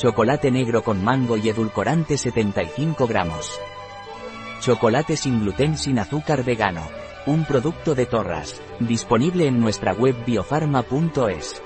Chocolate negro con mango y edulcorante 75 gramos. Chocolate sin gluten sin azúcar vegano. Un producto de Torras. Disponible en nuestra web biofarma.es.